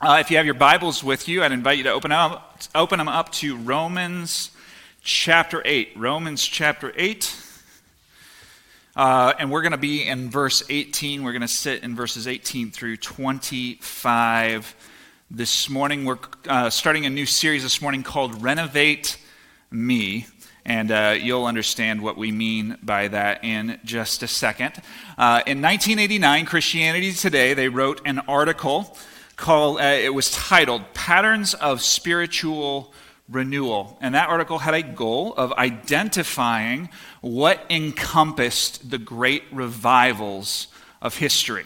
Uh, if you have your Bibles with you, I'd invite you to open, up, open them up to Romans chapter 8. Romans chapter 8. Uh, and we're going to be in verse 18. We're going to sit in verses 18 through 25 this morning. We're uh, starting a new series this morning called Renovate Me. And uh, you'll understand what we mean by that in just a second. Uh, in 1989, Christianity Today, they wrote an article called, uh, it was titled Patterns of Spiritual Renewal. And that article had a goal of identifying what encompassed the great revivals of history.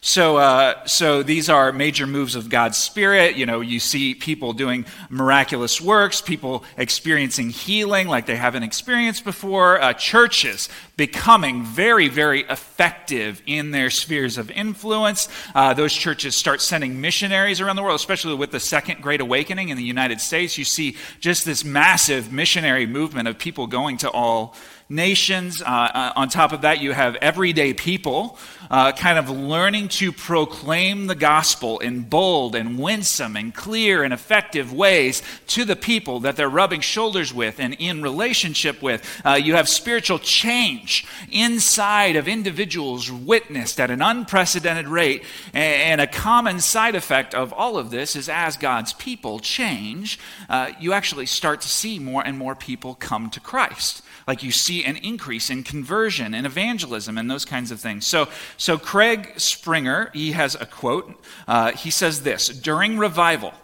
So, uh, so these are major moves of God's Spirit. You know, you see people doing miraculous works, people experiencing healing like they haven't experienced before, uh, churches becoming very, very effective in their spheres of influence. Uh, those churches start sending missionaries around the world, especially with the Second Great Awakening in the United States. You see just this massive missionary movement of people going to all nations. Uh, uh, on top of that, you have everyday people uh, kind of learning to proclaim the gospel in bold and winsome and clear and effective ways to the people that they're rubbing shoulders with and in relationship with. Uh, you have spiritual change inside of individuals witnessed at an unprecedented rate. And a common side effect of all of this is as God's people change, uh, you actually start to see more and more people come to Christ like you see an increase in conversion and evangelism and those kinds of things. So, so Craig Springer, he has a quote. Uh, he says this During revival,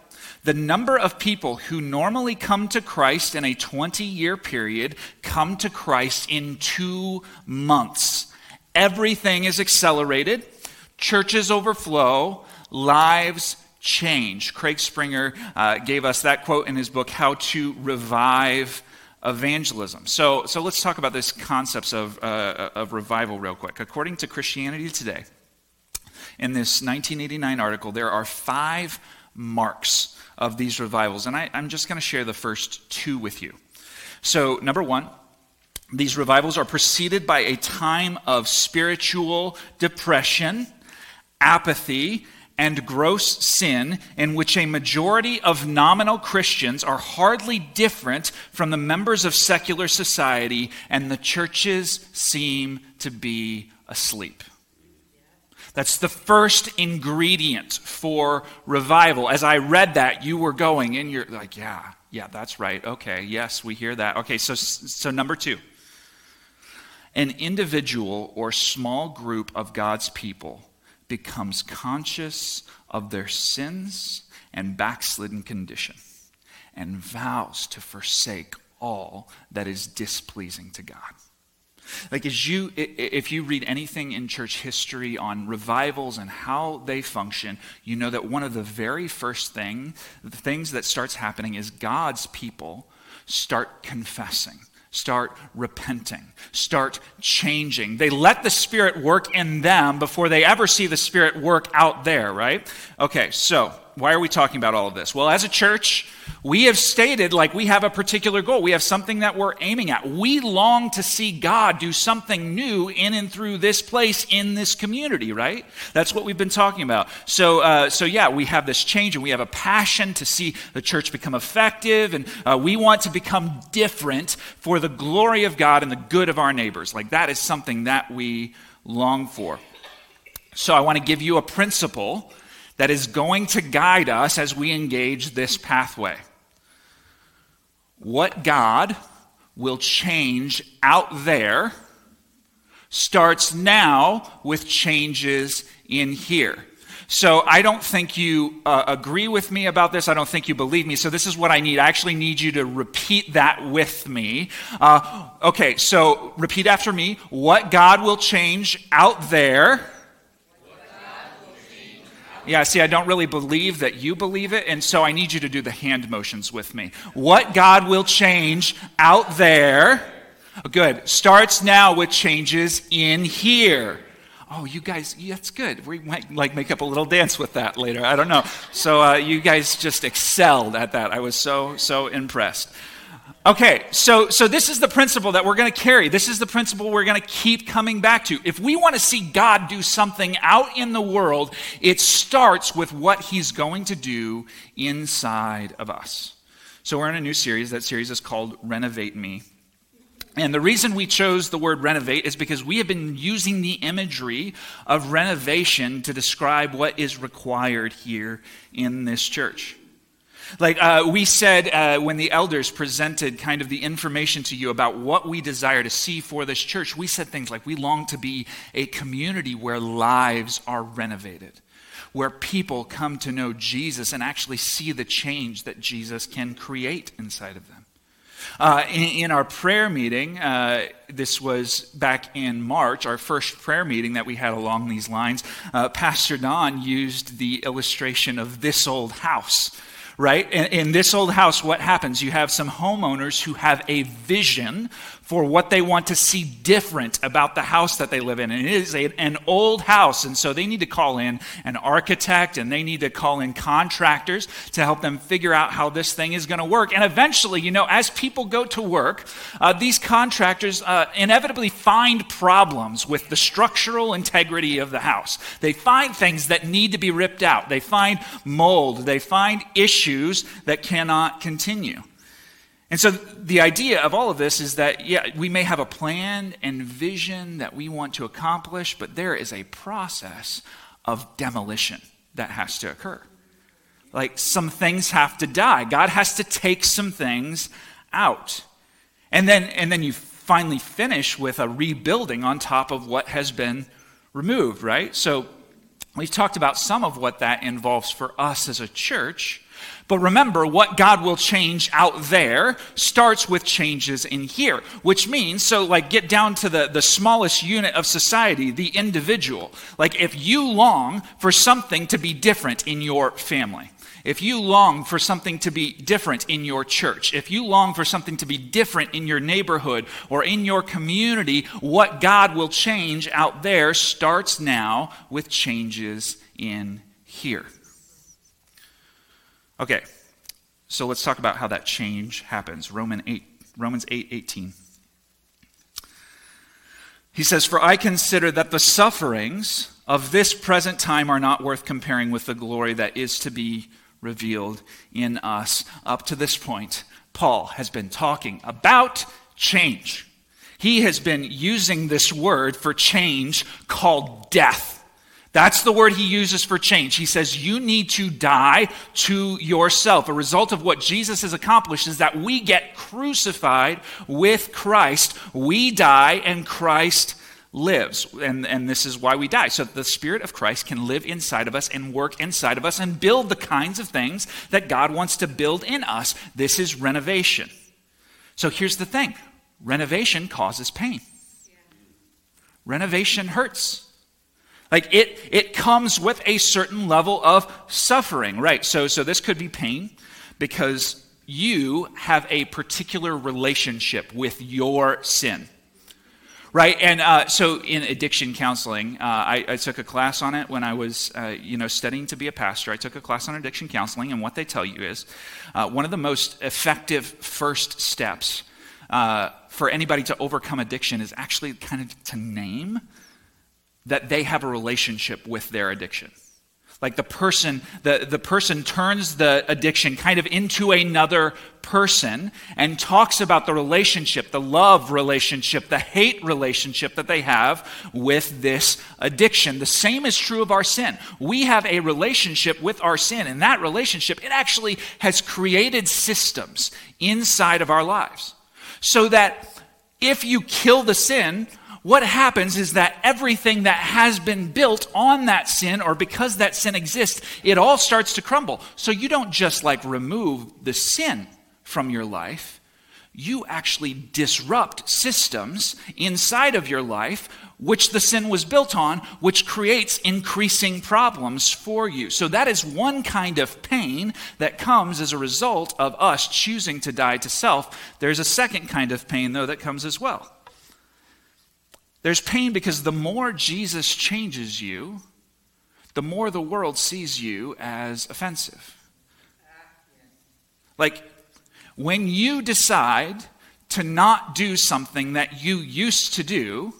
the number of people who normally come to Christ in a 20 year period come to Christ in two months. Everything is accelerated, churches overflow, lives change. Craig Springer uh, gave us that quote in his book, How to Revive evangelism. So, so let's talk about this concepts of, uh, of revival real quick. According to Christianity Today, in this 1989 article, there are five marks of these revivals, and I, I'm just going to share the first two with you. So, number one, these revivals are preceded by a time of spiritual depression, apathy, and gross sin in which a majority of nominal Christians are hardly different from the members of secular society, and the churches seem to be asleep. That's the first ingredient for revival. As I read that, you were going and you're like, yeah, yeah, that's right. Okay, yes, we hear that. Okay, so, so number two an individual or small group of God's people becomes conscious of their sins and backslidden condition and vows to forsake all that is displeasing to God. Like as you if you read anything in church history on revivals and how they function, you know that one of the very first thing, the things that starts happening is God's people start confessing start repenting, start changing. They let the Spirit work in them before they ever see the Spirit work out there, right? Okay, so why are we talking about all of this? Well, as a church, we have stated like we have a particular goal. We have something that we're aiming at. We long to see God do something new in and through this place in this community, right? That's what we've been talking about. So, uh, so yeah, we have this change and we have a passion to see the church become effective, and uh, we want to become different for the glory of God and the good of our neighbors. Like that is something that we long for. So, I want to give you a principle that is going to guide us as we engage this pathway. What God will change out there starts now with changes in here. So I don't think you uh, agree with me about this. I don't think you believe me. So this is what I need. I actually need you to repeat that with me. Uh, okay, so repeat after me. What God will change out there yeah, see, I don't really believe that you believe it, and so I need you to do the hand motions with me. What God will change out there, good, starts now with changes in here. Oh, you guys, that's good. We might like make up a little dance with that later. I don't know. So uh, you guys just excelled at that. I was so so impressed. Okay, so, so this is the principle that we're going to carry. This is the principle we're going to keep coming back to. If we want to see God do something out in the world, it starts with what he's going to do inside of us. So we're in a new series. That series is called Renovate Me. And the reason we chose the word renovate is because we have been using the imagery of renovation to describe what is required here in this church. Like uh, we said uh, when the elders presented kind of the information to you about what we desire to see for this church, we said things like we long to be a community where lives are renovated, where people come to know Jesus and actually see the change that Jesus can create inside of them. Uh, in, in, our prayer meeting, uh, this was back in March, our first prayer meeting that we had along these lines, uh, Pastor Don used the illustration of this old house right? In, in, this old house, what happens? You have some homeowners who have a vision for what they want to see different about the house that they live in. And it is a, an old house, and so they need to call in an architect and they need to call in contractors to help them figure out how this thing is going to work. And eventually, you know, as people go to work, uh, these contractors uh, inevitably find problems with the structural integrity of the house. They find things that need to be ripped out, they find mold, they find issues that cannot continue. And so the idea of all of this is that, yeah, we may have a plan and vision that we want to accomplish, but there is a process of demolition that has to occur. Like some things have to die. God has to take some things out. And then, and then you finally finish with a rebuilding on top of what has been removed, right? So we've talked about some of what that involves for us as a church. But remember, what God will change out there starts with changes in here, which means, so like get down to the, the smallest unit of society, the individual. Like if you long for something to be different in your family, if you long for something to be different in your church, if you long for something to be different in your neighborhood or in your community, what God will change out there starts now with changes in here. Okay, so let's talk about how that change happens. Roman 8, Romans 8 18. He says, For I consider that the sufferings of this present time are not worth comparing with the glory that is to be revealed in us. Up to this point, Paul has been talking about change. He has been using this word for change called death. That's the word he uses for change. He says, You need to die to yourself. A result of what Jesus has accomplished is that we get crucified with Christ. We die and Christ lives. And, and this is why we die. So the Spirit of Christ can live inside of us and work inside of us and build the kinds of things that God wants to build in us. This is renovation. So here's the thing renovation causes pain, renovation hurts. Like it, it comes with a certain level of suffering, right? So, so this could be pain because you have a particular relationship with your sin. Right, and uh, so in addiction counseling, uh, I, I, took a class on it when I was, uh, you know, studying to be a pastor. I took a class on addiction counseling, and what they tell you is uh, one of the most effective first steps uh, for anybody to overcome addiction is actually kind of to name that they have a relationship with their addiction. Like the person, the, the person turns the addiction kind of into another person and talks about the relationship, the love relationship, the hate relationship that they have with this addiction. The same is true of our sin. We have a relationship with our sin, and that relationship, it actually has created systems inside of our lives. So that if you kill the sin, what happens is that everything that has been built on that sin or because that sin exists, it all starts to crumble. So you don't just like remove the sin from your life, you actually disrupt systems inside of your life which the sin was built on, which creates increasing problems for you. So, that is one kind of pain that comes as a result of us choosing to die to self. There's a second kind of pain, though, that comes as well. There's pain because the more Jesus changes you, the more the world sees you as offensive. Like, when you decide to not do something that you used to do,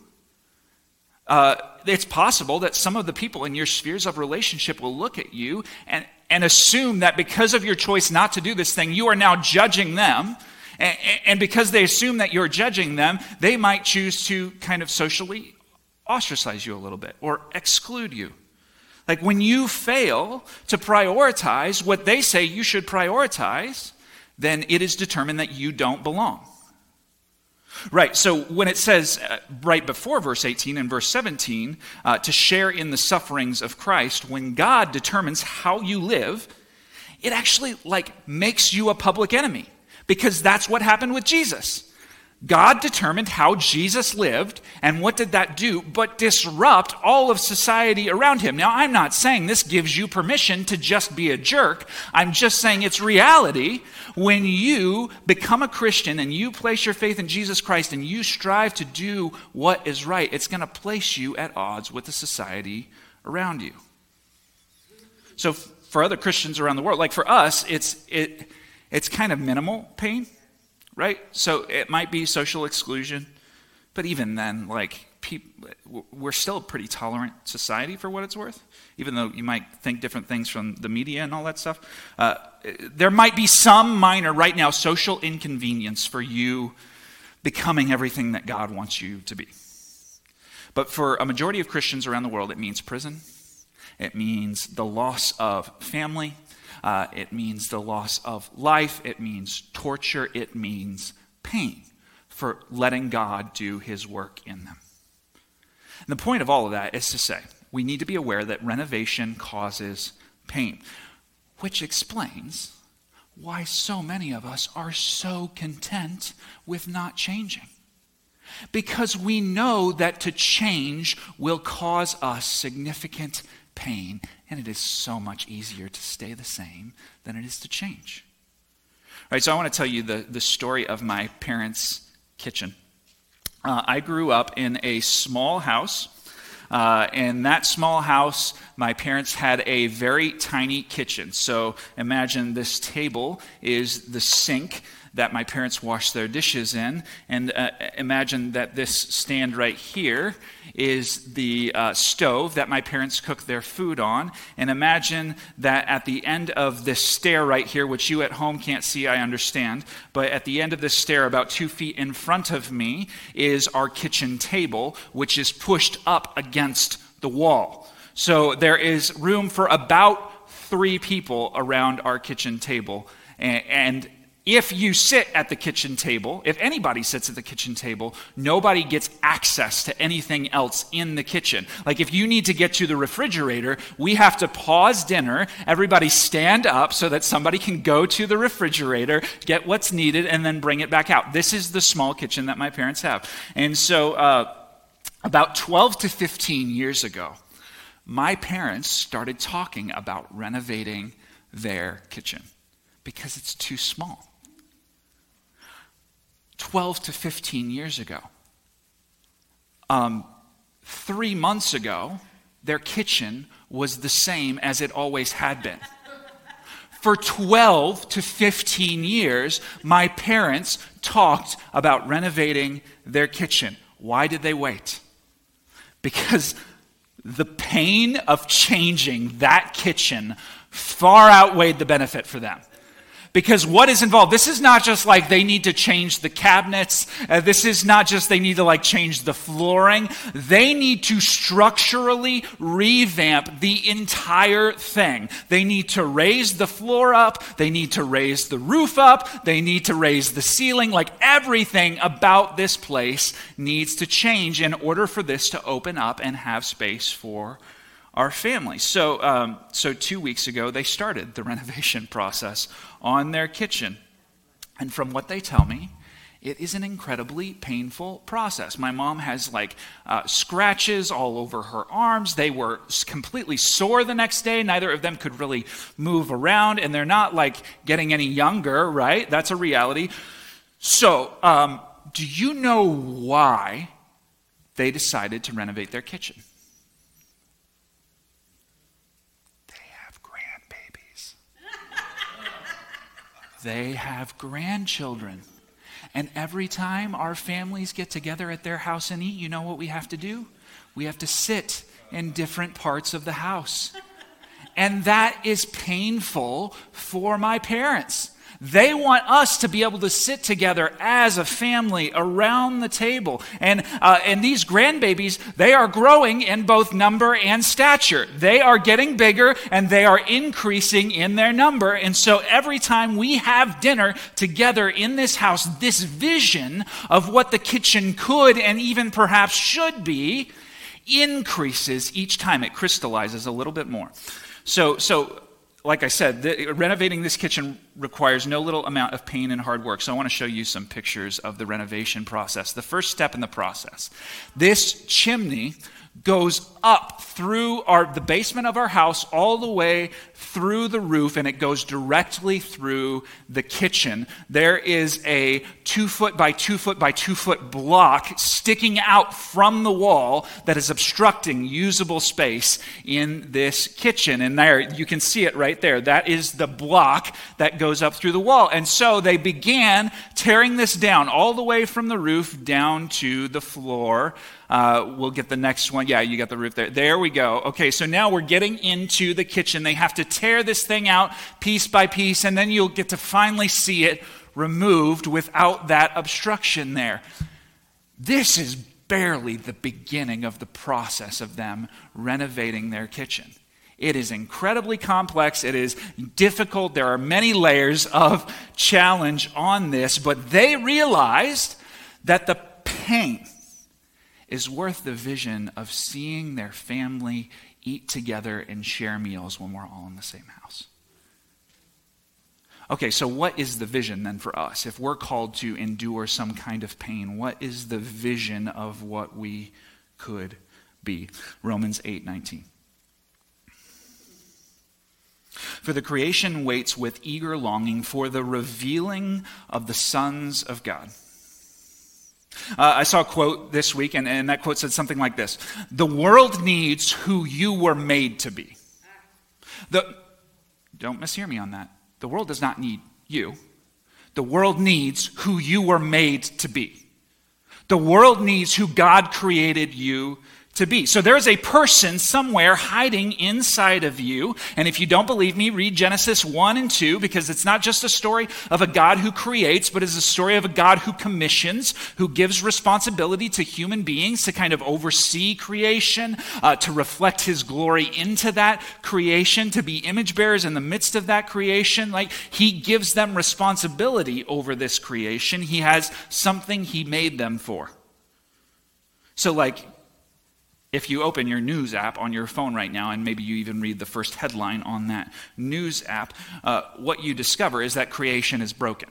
uh, it's possible that some of the people in your spheres of relationship will look at you and, and assume that because of your choice not to do this thing, you are now judging them. And, because they assume that you're judging them, they might choose to kind of socially ostracize you a little bit or exclude you. Like when you fail to prioritize what they say you should prioritize, then it is determined that you don't belong. Right, so when it says uh, right before verse 18 and verse 17 uh, to share in the sufferings of Christ, when God determines how you live, it actually like makes you a public enemy because that's what happened with Jesus. God determined how Jesus lived, and what did that do but disrupt all of society around him? Now, I'm not saying this gives you permission to just be a jerk. I'm just saying it's reality. When you become a Christian and you place your faith in Jesus Christ and you strive to do what is right, it's going to place you at odds with the society around you. So, for other Christians around the world, like for us, it's, it, it's kind of minimal pain right? So it might be social exclusion, but even then, like, we're still a pretty tolerant society for what it's worth, even though you might think different things from the media and all that stuff. Uh, there might be some minor, right now, social inconvenience for you becoming everything that God wants you to be. But for a majority of Christians around the world, it means prison. It means the loss of family. Uh, it means the loss of life. It means torture. It means pain for letting God do his work in them. And the point of all of that is to say we need to be aware that renovation causes pain, which explains why so many of us are so content with not changing. Because we know that to change will cause us significant pain, and it is so much easier to stay the same than it is to change. All right, so I want to tell you the, the story of my parents' kitchen. Uh, I grew up in a small house. Uh, in that small house, my parents had a very tiny kitchen. So imagine this table is the sink that my parents washed their dishes in. And uh, imagine that this stand right here is the uh, stove that my parents cook their food on. And imagine that at the end of this stair right here, which you at home can't see, I understand, but at the end of this stair, about two feet in front of me, is our kitchen table, which is pushed up against the wall. So there is room for about three people around our kitchen table. And, if you sit at the kitchen table, if anybody sits at the kitchen table, nobody gets access to anything else in the kitchen. Like if you need to get to the refrigerator, we have to pause dinner, everybody stand up so that somebody can go to the refrigerator, get what's needed, and then bring it back out. This is the small kitchen that my parents have. And so, uh, about 12 to 15 years ago, my parents started talking about renovating their kitchen because it's too small. 12 to 15 years ago. Um, three months ago, their kitchen was the same as it always had been. For 12 to 15 years, my parents talked about renovating their kitchen. Why did they wait? Because the pain of changing that kitchen far outweighed the benefit for them because what is involved this is not just like they need to change the cabinets uh, this is not just they need to like change the flooring. They need to structurally revamp the entire thing. They need to raise the floor up they need to raise the roof up they need to raise the ceiling. Like everything about this place needs to change in order for this to open up and have space for our family. So, um, so two weeks ago, they started the renovation process on their kitchen. And from what they tell me, it is an incredibly painful process. My mom has like uh, scratches all over her arms. They were completely sore the next day. Neither of them could really move around, and they're not like getting any younger, right? That's a reality. So, um, do you know why they decided to renovate their kitchen? They have grandchildren. And every time our families get together at their house and eat, you know what we have to do? We have to sit in different parts of the house. And that is painful for my parents. They want us to be able to sit together as a family around the table. And, uh, and these grandbabies, they are growing in both number and stature. They are getting bigger and they are increasing in their number. And so every time we have dinner together in this house, this vision of what the kitchen could and even perhaps should be increases each time. It crystallizes a little bit more. So, so like I said, the, renovating this kitchen requires no little amount of pain and hard work. So I want to show you some pictures of the renovation process. The first step in the process this chimney goes up through our, the basement of our house all the way through the roof and it goes directly through the kitchen. There is a two foot by two foot by two foot block sticking out from the wall that is obstructing usable space in this kitchen. And there, you can see it right there. That is the block that goes up through the wall. And so they began tearing this down all the way from the roof down to the floor. Uh, we'll get the next one. Yeah, you got the roof there. There we go. Okay, so now we're getting into the kitchen. They have to tear this thing out piece by piece, and then you'll get to finally see it removed without that obstruction there. This is barely the beginning of the process of them renovating their kitchen. It is incredibly complex. It is difficult. There are many layers of challenge on this, but they realized that the pain is worth the vision of seeing their family eat together and share meals when we're all in the same house. Okay, so what is the vision then for us? If we're called to endure some kind of pain, what is the vision of what we could be? Romans 8 19. For the creation waits with eager longing for the revealing of the sons of God. Uh, I saw a quote this week, and, and that quote said something like this The world needs who you were made to be. The, don't mishear me on that. The world does not need you. The world needs who you were made to be. The world needs who God created you to be. So there is a person somewhere hiding inside of you. And if you don't believe me, read Genesis 1 and 2 because it's not just a story of a God who creates, but it's a story of a God who commissions, who gives responsibility to human beings to kind of oversee creation, uh, to reflect his glory into that creation, to be image bearers in the midst of that creation. Like he gives them responsibility over this creation. He has something he made them for. So, like, if you open your news app on your phone right now, and maybe you even read the first headline on that news app, uh, what you discover is that creation is broken.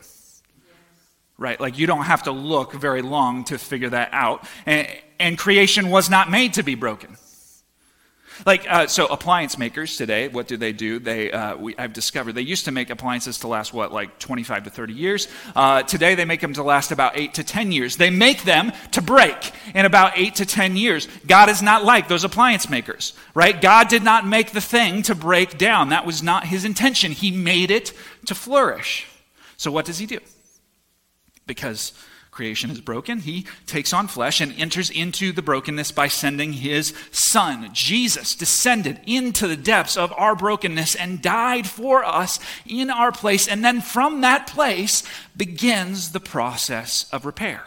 Right? Like you don't have to look very long to figure that out. And, and creation was not made to be broken. Like, uh, so appliance makers today, what do they do? They, uh, we, I've discovered they used to make appliances to last, what, like 25 to 30 years. Uh, today they make them to last about 8 to 10 years. They make them to break in about 8 to 10 years. God is not like those appliance makers, right? God did not make the thing to break down. That was not his intention. He made it to flourish. So what does he do? Because creation is broken, he takes on flesh and enters into the brokenness by sending his son. Jesus descended into the depths of our brokenness and died for us in our place. And then from that place begins the process of repair.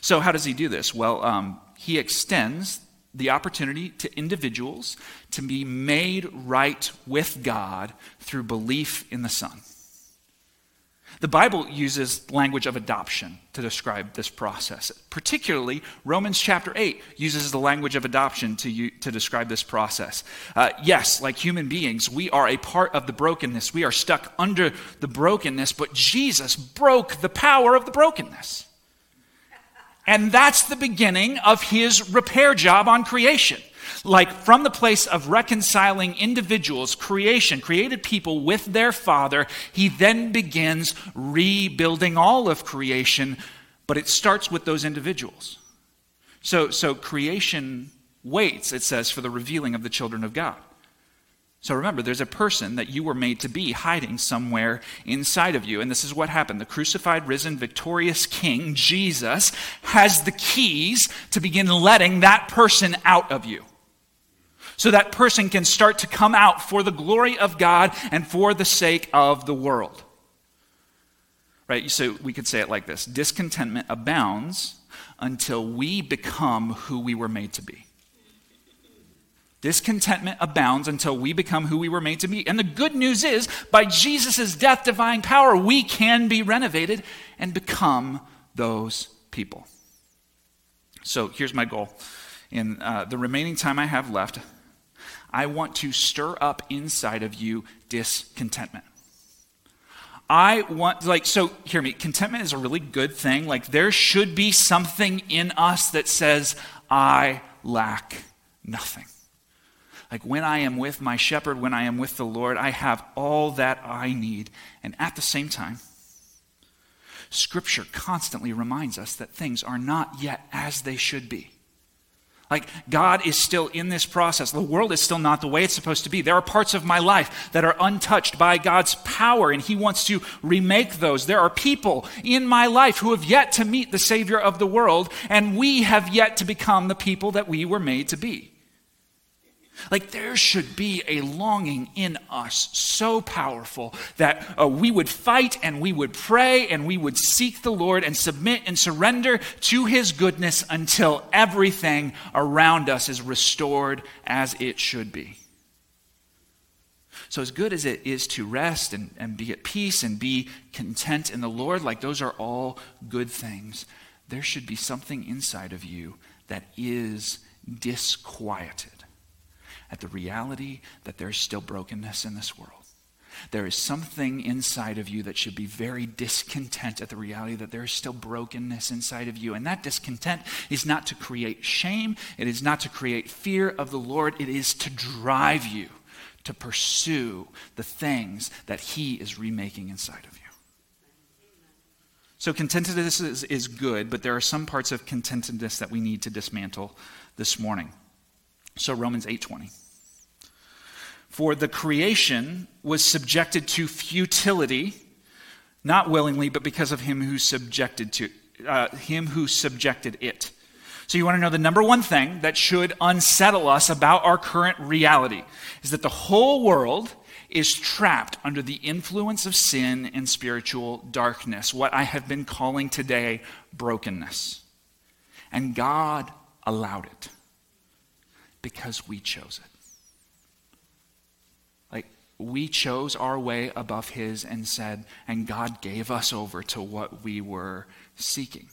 So, how does he do this? Well, um, he extends the opportunity to individuals to be made right with God through belief in the Son. The Bible uses language of adoption to describe this process. Particularly, Romans chapter 8 uses the language of adoption to, to describe this process. Uh, yes, like human beings, we are a part of the brokenness. We are stuck under the brokenness, but Jesus broke the power of the brokenness. And that's the beginning of his repair job on creation. Like from the place of reconciling individuals, creation, created people with their Father, he then begins rebuilding all of creation, but it starts with those individuals. So, so creation waits, it says, for the revealing of the children of God. So remember, there's a person that you were made to be hiding somewhere inside of you. And this is what happened. The crucified, risen, victorious King, Jesus, has the keys to begin letting that person out of you. So that person can start to come out for the glory of God and for the sake of the world. Right? So we could say it like this discontentment abounds until we become who we were made to be. Discontentment abounds until we become who we were made to be. And the good news is, by Jesus' death, divine power, we can be renovated and become those people. So here's my goal. In uh, the remaining time I have left, I want to stir up inside of you discontentment. I want, like, so hear me, contentment is a really good thing. Like, there should be something in us that says, I lack nothing. Like when I am with my shepherd, when I am with the Lord, I have all that I need. And at the same time, Scripture constantly reminds us that things are not yet as they should be. Like, God is still in this process. The world is still not the way it's supposed to be. There are parts of my life that are untouched by God's power, and He wants to remake those. There are people in my life who have yet to meet the Savior of the world, and we have yet to become the people that we were made to be. Like, there should be a longing in us so powerful that uh, we would fight and we would pray and we would seek the Lord and submit and surrender to His goodness until everything around us is restored as it should be. So, as good as it is to rest and, and be at peace and be content in the Lord, like those are all good things, there should be something inside of you that is disquieted at the reality that there's still brokenness in this world. There is something inside of you that should be very discontent at the reality that there is still brokenness inside of you. And that discontent is not to create shame, it is not to create fear of the Lord, it is to drive you to pursue the things that He is remaking inside of you. So, contentedness is, is good, but there are some parts of contentedness that we need to dismantle this morning. So Romans 8:20. For the creation was subjected to futility, not willingly, but because of him who subjected to uh, him who subjected it. So you want to know the number one thing that should unsettle us about our current reality is that the whole world is trapped under the influence of sin and spiritual darkness, what I have been calling today brokenness. And God allowed it because we chose it. Like, we chose our way above His and said, and God gave us over to what we were seeking.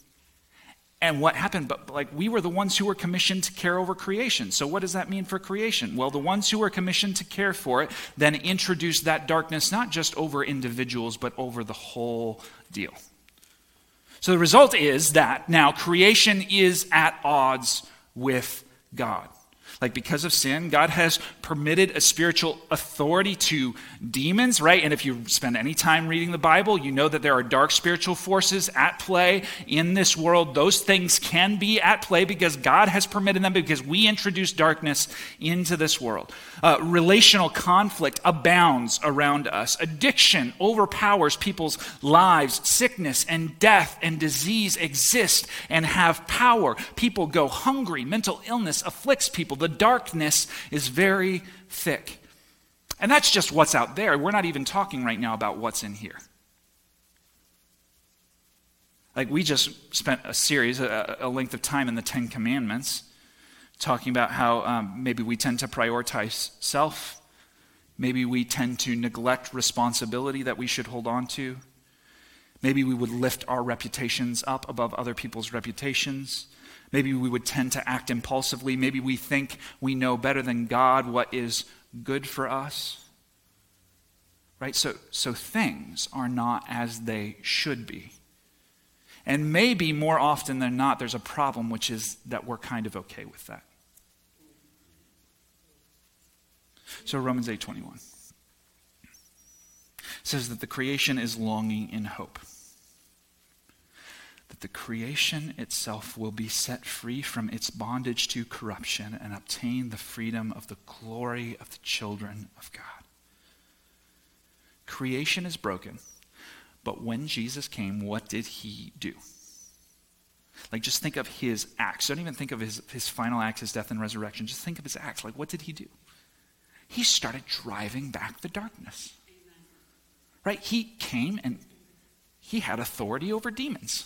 And what happened? But like we were the ones who were commissioned to care over creation. So what does that mean for creation? Well, the ones who were commissioned to care for it then introduced that darkness not just over individuals, but over the whole deal. So the result is that now creation is at odds with God. Like, because of sin, God has permitted a spiritual authority to demons, right? And if you spend any time reading the Bible, you know that there are dark spiritual forces at play in this world. Those things can be at play because God has permitted them, because we introduce darkness into this world. Uh, relational conflict abounds around us. Addiction overpowers people's lives. Sickness and death and disease exist and have power. People go hungry. Mental illness afflicts people. The darkness is very thick. And that's just what's out there. We're not even talking right now about what's in here. Like, we just spent a series, a, a length of time in the Ten Commandments, talking about how um, maybe we tend to prioritize self. Maybe we tend to neglect responsibility that we should hold on to. Maybe we would lift our reputations up above other people's reputations. Maybe we would tend to act impulsively. Maybe we think we know better than God what is good for us. Right? So, so things are not as they should be. And maybe more often than not, there's a problem, which is that we're kind of okay with that. So Romans 8:21 says that the creation is longing in hope the creation itself will be set free from its bondage to corruption and obtain the freedom of the glory of the children of God. Creation is broken, but when Jesus came, what did he do? Like, just think of his acts. Don't even think of his, his final acts, his death and resurrection. Just think of his acts. Like, what did he do? He started driving back the darkness. Right? He came and he had authority over demons.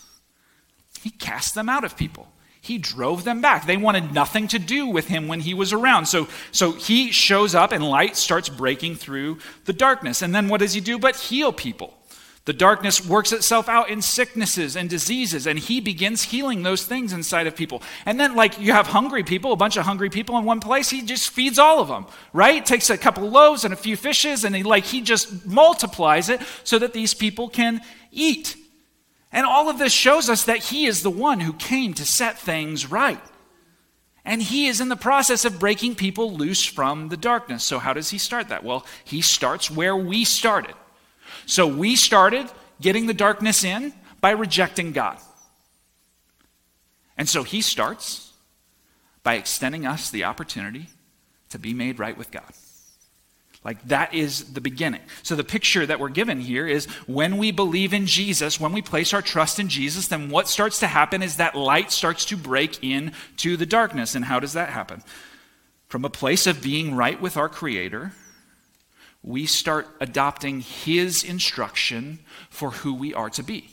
He cast them out of people. He drove them back. They wanted nothing to do with him when he was around. So, so he shows up and light starts breaking through the darkness. And then what does he do but heal people? The darkness works itself out in sicknesses and diseases, and he begins healing those things inside of people. And then, like, you have hungry people, a bunch of hungry people in one place, he just feeds all of them, right? Takes a couple loaves and a few fishes, and he, like, he just multiplies it so that these people can eat. And all of this shows us that He is the one who came to set things right. And He is in the process of breaking people loose from the darkness. So, how does He start that? Well, He starts where we started. So, we started getting the darkness in by rejecting God. And so, He starts by extending us the opportunity to be made right with God. Like that is the beginning. So the picture that we're given here is when we believe in Jesus, when we place our trust in Jesus, then what starts to happen is that light starts to break into the darkness. And how does that happen? From a place of being right with our Creator, we start adopting His instruction for who we are to be.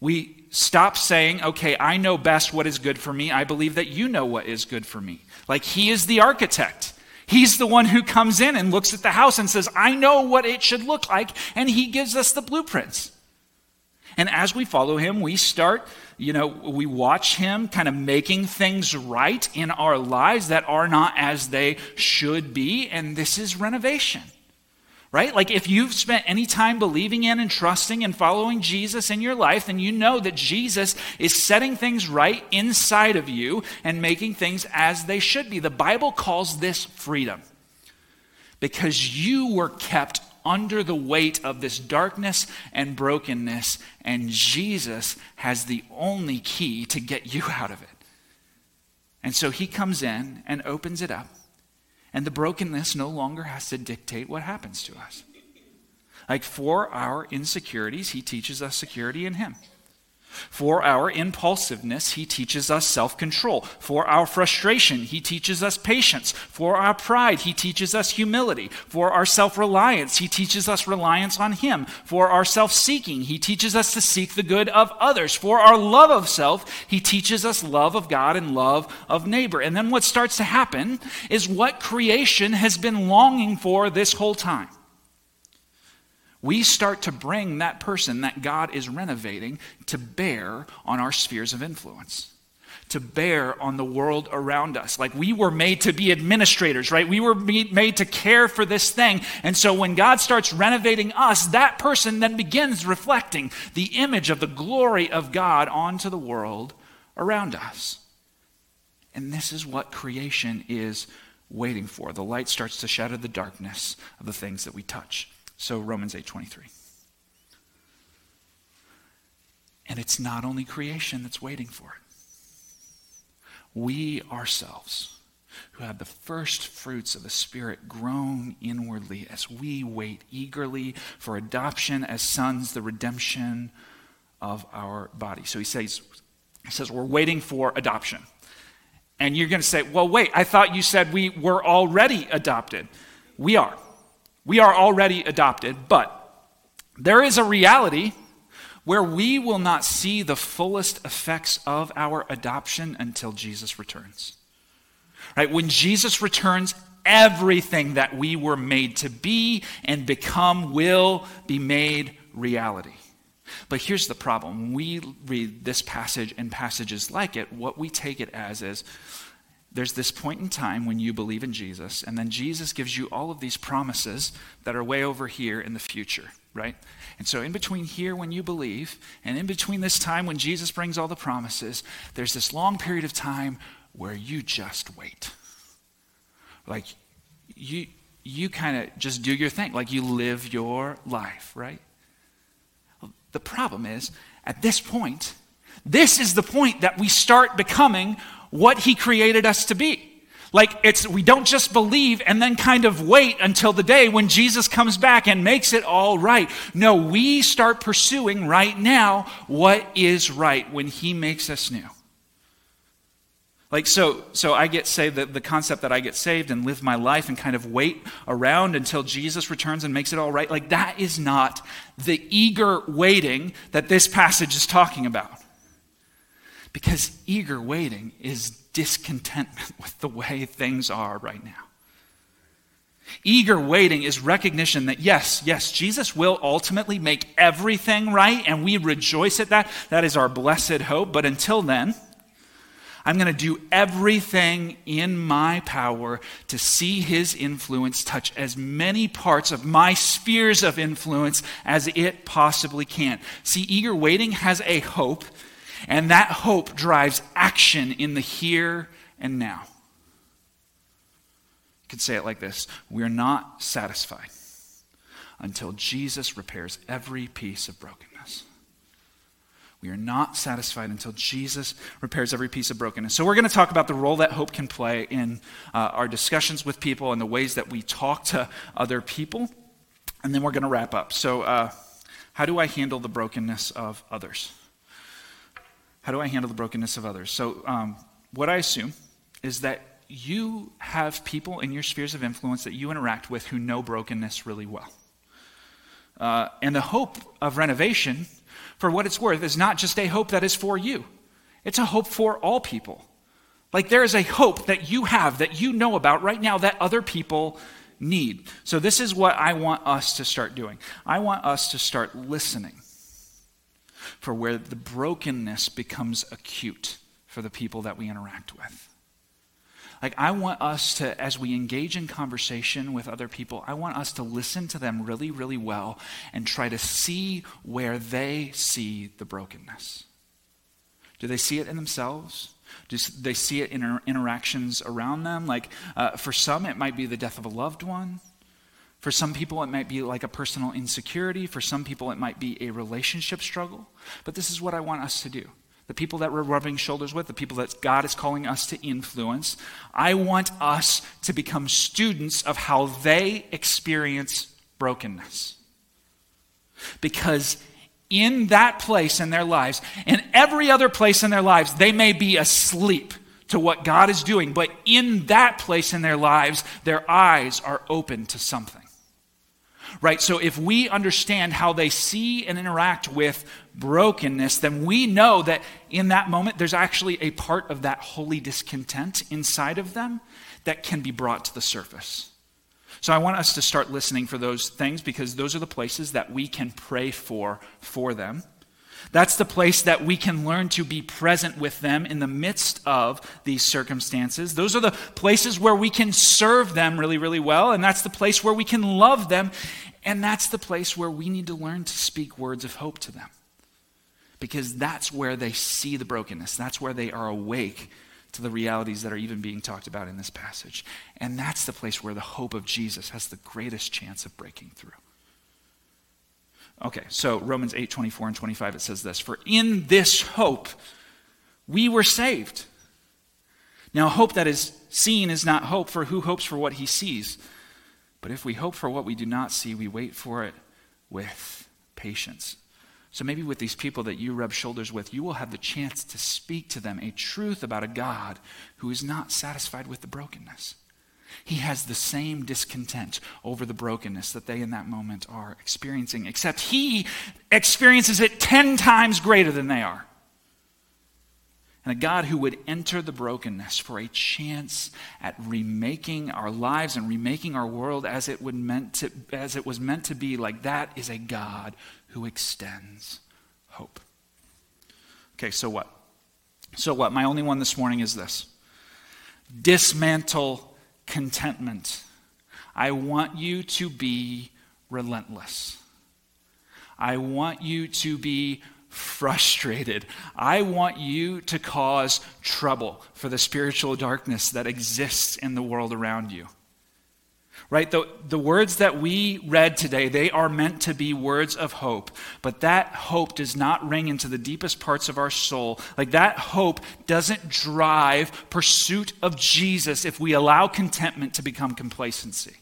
We stop saying, okay, I know best what is good for me. I believe that you know what is good for me. Like He is the architect. He's the one who comes in and looks at the house and says, I know what it should look like, and he gives us the blueprints. And as we follow him, we start, you know, we watch him kind of making things right in our lives that are not as they should be, and this is renovation right? Like if you've spent any time believing in and trusting and following Jesus in your life, then you know that Jesus is setting things right inside of you and making things as they should be. The Bible calls this freedom because you were kept under the weight of this darkness and brokenness, and Jesus has the only key to get you out of it. And so he comes in and opens it up and the brokenness no longer has to dictate what happens to us. Like for our insecurities, he teaches us security in him. For our impulsiveness, he teaches us self control. For our frustration, he teaches us patience. For our pride, he teaches us humility. For our self reliance, he teaches us reliance on him. For our self seeking, he teaches us to seek the good of others. For our love of self, he teaches us love of God and love of neighbor. And then what starts to happen is what creation has been longing for this whole time we start to bring that person that God is renovating to bear on our spheres of influence, to bear on the world around us. Like we were made to be administrators, right? We were made to care for this thing. And so when God starts renovating us, that person then begins reflecting the image of the glory of God onto the world around us. And this is what creation is waiting for. The light starts to shatter the darkness of the things that we touch. So Romans 8:23. And it's not only creation that's waiting for it. We ourselves, who have the first fruits of the Spirit groan inwardly as we wait eagerly for adoption as sons, the redemption of our body. So he says, he says we're waiting for adoption. And you're going to say, well, wait, I thought you said we were already adopted. We are. We are already adopted, but there is a reality where we will not see the fullest effects of our adoption until Jesus returns. Right? When Jesus returns, everything that we were made to be and become will be made reality. But here's the problem. When we read this passage and passages like it, what we take it as is there's this point in time when you believe in Jesus, and then Jesus gives you all of these promises that are way over here in the future, right? And so, in between here when you believe, and in between this time when Jesus brings all the promises, there's this long period of time where you just wait. Like, you, you kind of just do your thing, like you live your life, right? The problem is, at this point, this is the point that we start becoming what he created us to be. Like it's we don't just believe and then kind of wait until the day when Jesus comes back and makes it all right. No, we start pursuing right now what is right when he makes us new. Like so so I get saved the, the concept that I get saved and live my life and kind of wait around until Jesus returns and makes it all right. Like that is not the eager waiting that this passage is talking about. Because eager waiting is discontentment with the way things are right now. Eager waiting is recognition that yes, yes, Jesus will ultimately make everything right, and we rejoice at that. That is our blessed hope. But until then, I'm going to do everything in my power to see his influence touch as many parts of my spheres of influence as it possibly can. See, eager waiting has a hope and that hope drives action in the here and now. You could say it like this We're not satisfied until Jesus repairs every piece of brokenness. We are not satisfied until Jesus repairs every piece of brokenness. So, we're going to talk about the role that hope can play in uh, our discussions with people and the ways that we talk to other people. And then we're going to wrap up. So, uh, how do I handle the brokenness of others? How do I handle the brokenness of others? So, um, what I assume is that you have people in your spheres of influence that you interact with who know brokenness really well. Uh, and the hope of renovation, for what it's worth, is not just a hope that is for you, it's a hope for all people. Like there is a hope that you have, that you know about right now, that other people need. So, this is what I want us to start doing. I want us to start listening for where the brokenness becomes acute for the people that we interact with. Like, I want us to, as we engage in conversation with other people, I want us to listen to them really, really well and try to see where they see the brokenness. Do they see it in themselves? Do they see it in interactions around them? Like, uh, for some, it might be the death of a loved one. For some people, it might be like a personal insecurity. For some people, it might be a relationship struggle. But this is what I want us to do. The people that we're rubbing shoulders with, the people that God is calling us to influence, I want us to become students of how they experience brokenness. Because in that place in their lives, and every other place in their lives, they may be asleep to what God is doing, but in that place in their lives, their eyes are open to something right? So if we understand how they see and interact with brokenness, then we know that in that moment there's actually a part of that holy discontent inside of them that can be brought to the surface. So I want us to start listening for those things because those are the places that we can pray for for them. That's the place that we can learn to be present with them in the midst of these circumstances. Those are the places where we can serve them really, really well. And that's the place where we can love them. And that's the place where we need to learn to speak words of hope to them. Because that's where they see the brokenness, that's where they are awake to the realities that are even being talked about in this passage. And that's the place where the hope of Jesus has the greatest chance of breaking through. Okay, so Romans 8 24 and 25, it says this For in this hope we were saved. Now, hope that is seen is not hope, for who hopes for what he sees? But if we hope for what we do not see, we wait for it with patience. So maybe with these people that you rub shoulders with, you will have the chance to speak to them a truth about a God who is not satisfied with the brokenness. He has the same discontent over the brokenness that they in that moment are experiencing, except he experiences it 10 times greater than they are. And a God who would enter the brokenness for a chance at remaking our lives and remaking our world as it, would meant to, as it was meant to be, like that is a God who extends hope. Okay, so what? So what? My only one this morning is this dismantle contentment. I want you to be relentless. I want you to be frustrated. I want you to cause trouble for the spiritual darkness that exists in the world around you. Right? The, the words that we read today, they are meant to be words of hope. But that hope does not ring into the deepest parts of our soul. Like that hope doesn't drive pursuit of Jesus if we allow contentment to become complacency.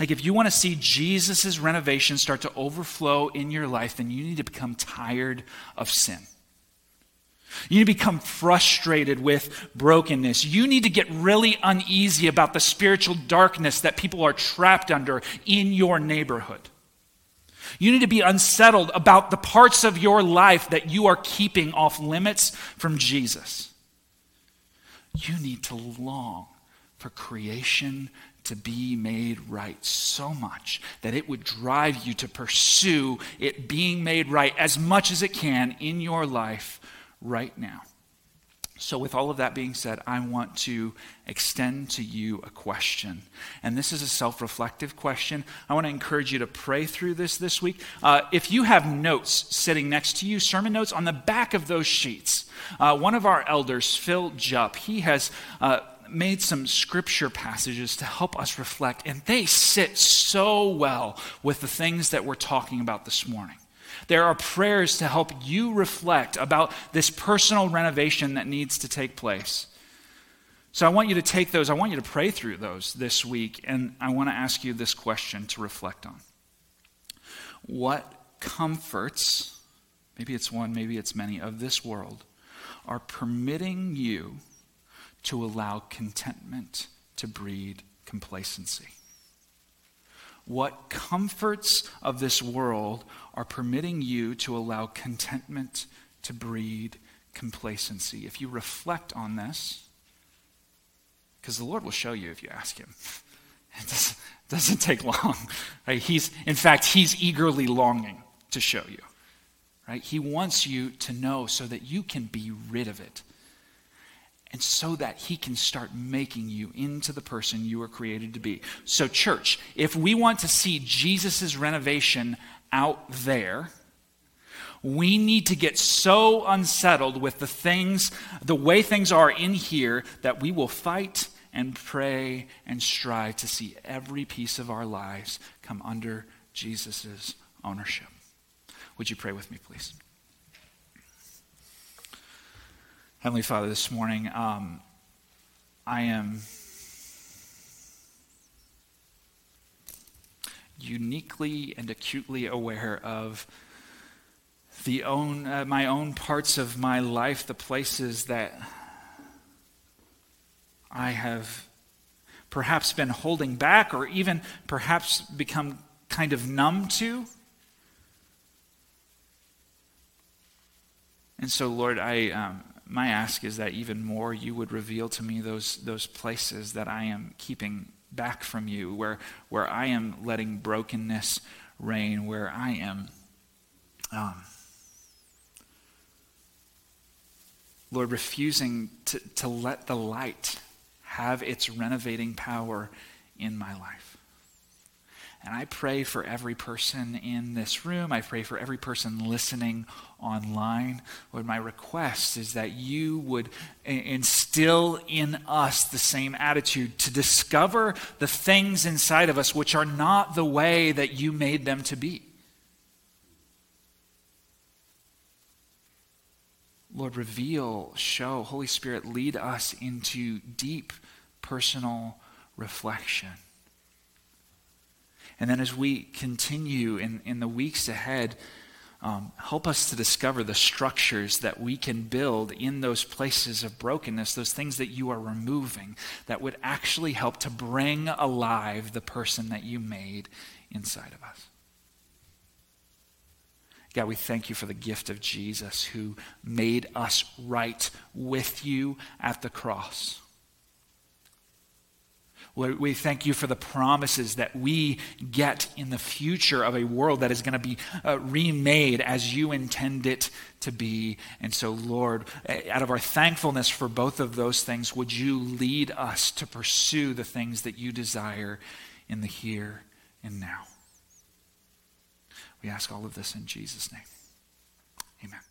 Like if you want to see Jesus' renovation start to overflow in your life, then you need to become tired of sin. You need to become frustrated with brokenness. You need to get really uneasy about the spiritual darkness that people are trapped under in your neighborhood. You need to be unsettled about the parts of your life that you are keeping off limits from Jesus. You need to long for creation to be made right so much that it would drive you to pursue it being made right as much as it can in your life right now. So, with all of that being said, I want to extend to you a question. And this is a self reflective question. I want to encourage you to pray through this this week. Uh, if you have notes sitting next to you, sermon notes on the back of those sheets, uh, one of our elders, Phil Jupp, he has. Uh, made some scripture passages to help us reflect, and they sit so well with the things that we're talking about this morning. There are prayers to help you reflect about this personal renovation that needs to take place. So I want you to take those, I want you to pray through those this week, and I want to ask you this question to reflect on. What comforts, maybe it's one, maybe it's many, of this world are permitting you to allow contentment to breed complacency? What comforts of this world are permitting you to allow contentment to breed complacency? If you reflect on this, because the Lord will show you if you ask Him. It doesn't, doesn't take long. Right? He's, in fact, He's eagerly longing to show you. Right? He wants you to know so that you can be rid of it and so that he can start making you into the person you were created to be. So, church, if we want to see Jesus' renovation out there, we need to get so unsettled with the things, the way things are in here, that we will fight and pray and strive to see every piece of our lives come under Jesus' ownership. Would you pray with me, please? Heavenly Father, this morning, um, I am uniquely and acutely aware of the own, uh, my own parts of my life, the places that I have perhaps been holding back or even perhaps become kind of numb to. And so, Lord, I, um, my ask is that even more you would reveal to me those, those places that I am keeping back from you, where, where I am letting brokenness reign, where I am, um, Lord, refusing to, to let the light have its renovating power in my life. And I pray for every person in this room. I pray for every person listening online. Lord, my request is that you would instill in us the same attitude to discover the things inside of us which are not the way that you made them to be. Lord, reveal, show, Holy Spirit, lead us into deep personal reflection. And then as we continue in, in the weeks ahead, um, help us to discover the structures that we can build in those places of brokenness, those things that you are removing, that would actually help to bring alive the person that you made inside of us. God, we thank you for the gift of Jesus who made us right with you at the cross. We thank you for the promises that we get in the future of a world that is going to be uh, remade as you intend it to be. And so, Lord, out of our thankfulness for both of those things, would you lead us to pursue the things that you desire in the here and now? We ask all of this in Jesus' name. Amen.